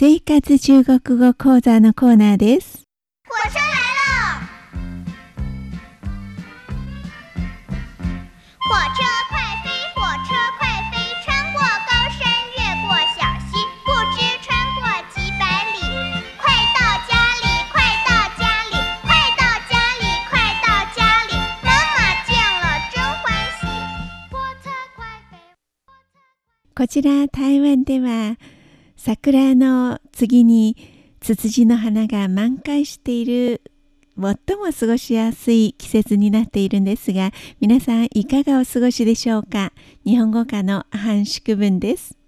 生活中国語講座のコーナーです。こちら台湾では桜の次にツツジの花が満開している最も過ごしやすい季節になっているんですが皆さんいかがお過ごしでしょうか？日本語科の半宿文です。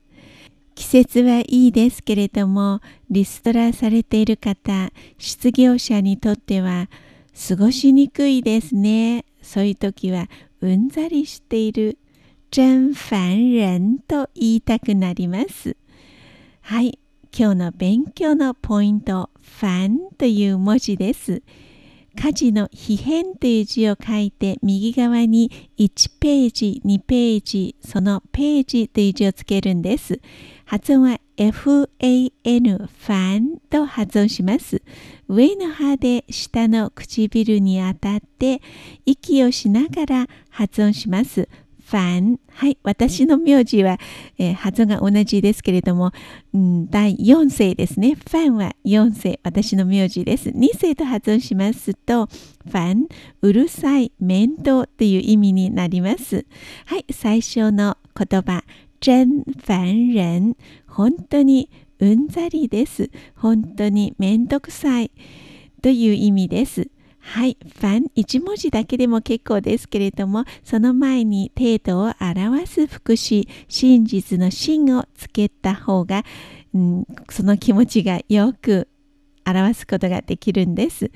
季節はいいですけれどもリストラされている方失業者にとっては過ごしにくいですね。そういう時はうんざりしている真烦人と言いたくなります。はい。今日の勉強のポイント「ファン」という文字です。家事の「非変」という字を書いて右側に1ページ2ページそのページという字をつけるんです。発音は FAN ファンと発音します。上の歯で下の唇に当たって息をしながら発音します。ファン。はい。私の名字は、えー発音が同じですけれども、うん、第4世ですね。ファンは4世。私の名字です。2世と発音しますと、ファン、うるさい、面倒という意味になります。はい。最初の言葉、真烦人。本当にうんざりです。本当にめんどくさいという意味です。はい、ファン1文字だけでも結構ですけれどもその前に程度を表す副詞真実の真をつけた方が、うん、その気持ちがよく表すことができるんです。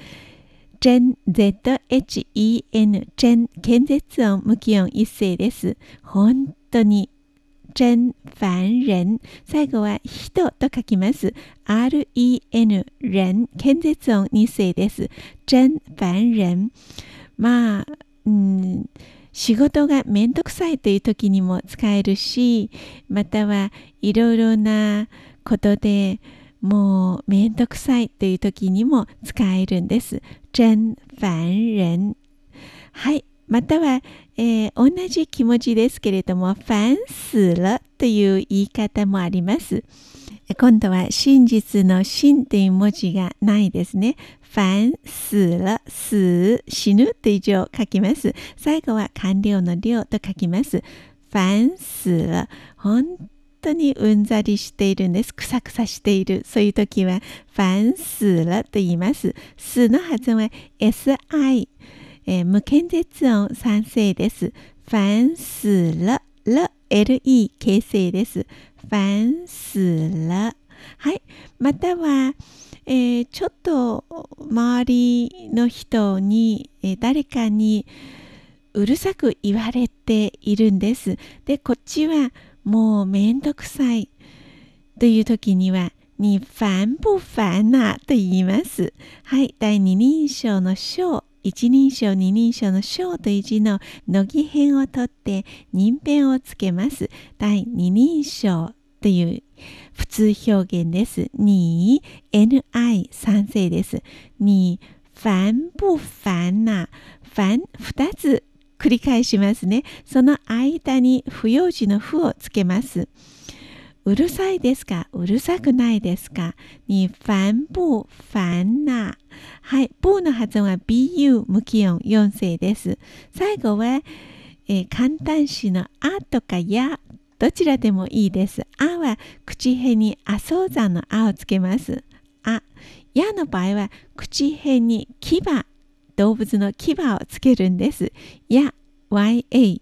真 Z-H-E-N 真検絶音無気音一声です。本当に真烦人最後は人と書きます。REN 人検絶音二声です真烦人まあ、うん、仕事がめんどくさいという時にも使えるしまたはいろいろなことでもうめんどくさいという時にも使えるんです真烦人はい。または、えー同じ気持ちですけれども、烦死了という言い方もあります。今度は真実の真という文字がないですね。烦死了、死、死ぬという字を書きます。最後は完了の了と書きます。烦死了。本当にうんざりしているんです。くさくさしている。そういう時は、烦死了と言います。すの発音は SI。えー無検絶音3声です。烦死了、了、LE 形成です。烦死了。はい。または、えーちょっと周りの人に、えー誰かにうるさく言われているんです。で、こっちはもうめんどくさいという時には、に烦不烦なと言います。はい。第二人称の章。一人称二人称の章という字の乃木編を取って人編をつけます。第二人称という普通表現です。に ni 三声です。に烦不烦な烦二つ繰り返しますね。その間に不要時の不をつけます。うるさいですか？うるさくないですか？に烦不烦なはい、不の発音は bu 無気音4声です。最後は、えー簡単詞のあとかやどちらでもいいです。あは口辺に阿蘇山のあをつけます。あ、やの場合は口辺に牙、動物の牙をつけるんです。や、ya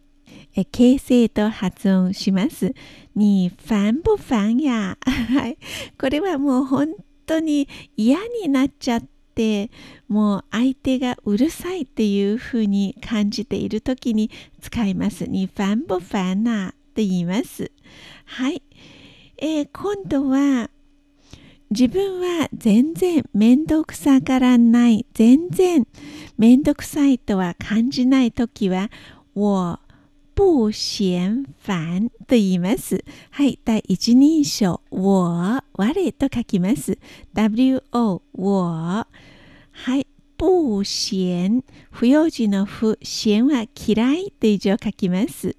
え形成と発音します。に、ファン不ファンや。はい。これはもう本当に嫌になっちゃって、もう相手がうるさいっていうふうに感じているときに使います。に、ファン不ファンなと言います。はい。えー今度は、自分は全然めんどくさがらない、全然めんどくさいとは感じないときは、我不嫌煩と言います。はい、第一人称、我、我と書きます。wo、我。はい、不嫌、不用字の不、嫌は嫌いという字を書きます。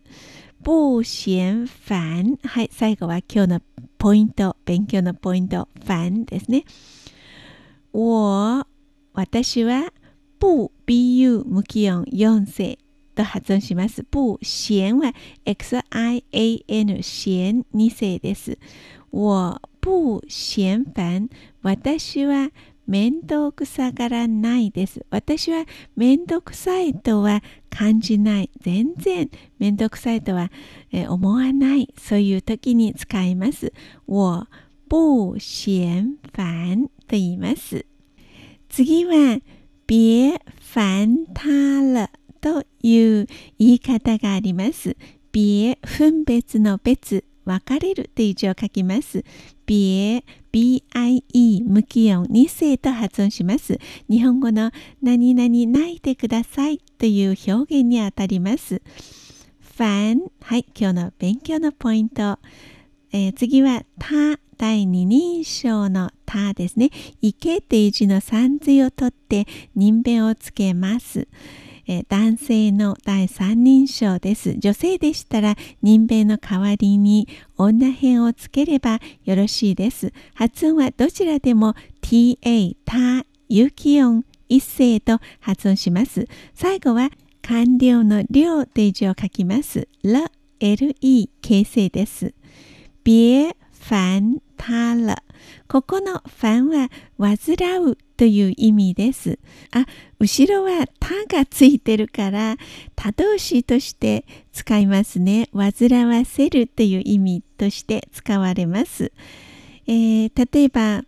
不嫌煩。はい、最後は今日のポイント、勉強のポイント、煩ですね。我、私は、不、bu、無気音、4世と発音します。不、嫌は xian、嫌、2世です。我、不嫌煩。私は、面倒くさがらないです。私は面倒くさいとは感じない。全然面倒くさいとは、え思わない。そういう時に使います。我不嫌煩と言います。次は、別烦他了という言い方があります。別、分別の別、分かれるという字を書きます。別、BIE、無気音、二世と発音します。日本語の何々泣いてくださいという表現にあたります。煩、はい、今日の勉強のポイント。えー次は、た、第二人称のたですね。池という字の三髄を取って人弁をつけます。えー男性の第三人称です。女性でしたら人弁の代わりに女編をつければよろしいです。発音はどちらでも ta、た、有気音、一声と発音します。最後は完了の了という字を書きます。ら、le 形成です。別煩他了。ここの煩は煩うという意味です。あ、後ろはたがついてるから他動詞として使いますね。煩わせるという意味として使われます。えー例えば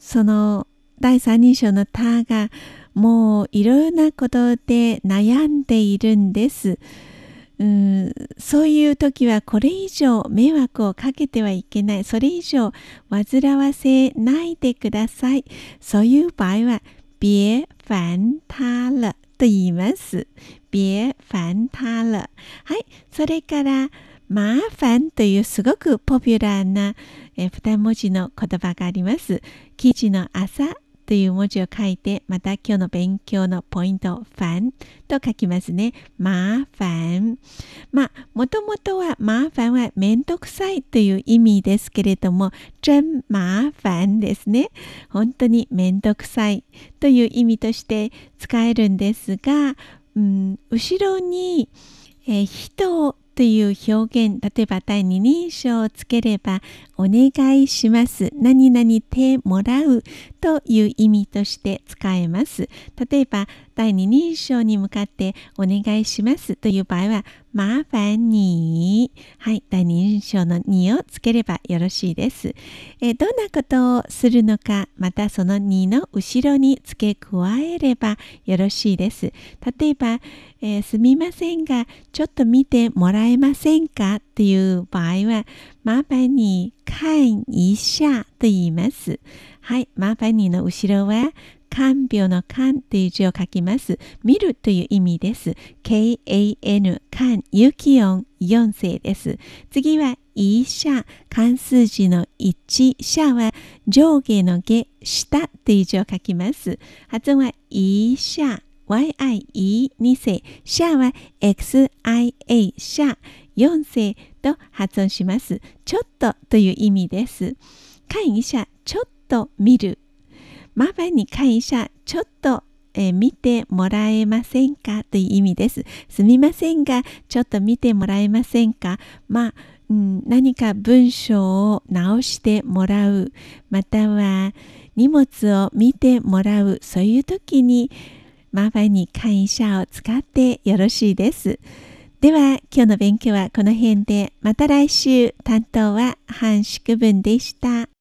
その第三人称の他がもういろんなことで悩んでいるんです。うんそういう時はこれ以上迷惑をかけてはいけない。それ以上煩わせないでください。そういう場合は、別烦他了と言います。別烦他了。はい。それから、麻煩というすごくポピュラーな、えー二文字の言葉があります。記事の朝という文字を書いて、また今日の勉強のポイント、ファンと書きますね。麻煩。まあ、もともとは麻煩はめんどくさいという意味ですけれども、真麻煩ですね。本当にめんどくさいという意味として使えるんですが、うん、後ろに、えー人という表現、例えば第二人称をつければ、お願いします。何々てもらうという意味として使えます。例えば、第二人称に向かってお願いしますという場合は、麻煩に、はい、第二人称のにをつければよろしいです。えどんなことをするのか、またそのにの後ろに付け加えればよろしいです。例えば、えーすみませんが、ちょっと見てもらえませんか？という場合は、麻烦你看一下と言います。はい、麻烦你の後ろは、看病の看という字を書きます。見るという意味です。k-a-n、看、有気音、4世です。次は、一下、漢数字の1、下は上下の下、下という字を書きます。発音は、一下、yi、2世、下は xia、下、4世と発音します。ちょっとという意味です。看一下、ちょっと見る。麻烦に看一下、ちょっと、えー見てもらえませんかという意味です。すみませんが、ちょっと見てもらえませんかまあ、うん、何か文章を直してもらう、または荷物を見てもらう、そういう時に、麻烦に看一下を使ってよろしいです。では、今日の勉強はこの辺で、また来週、担当は半宿文でした。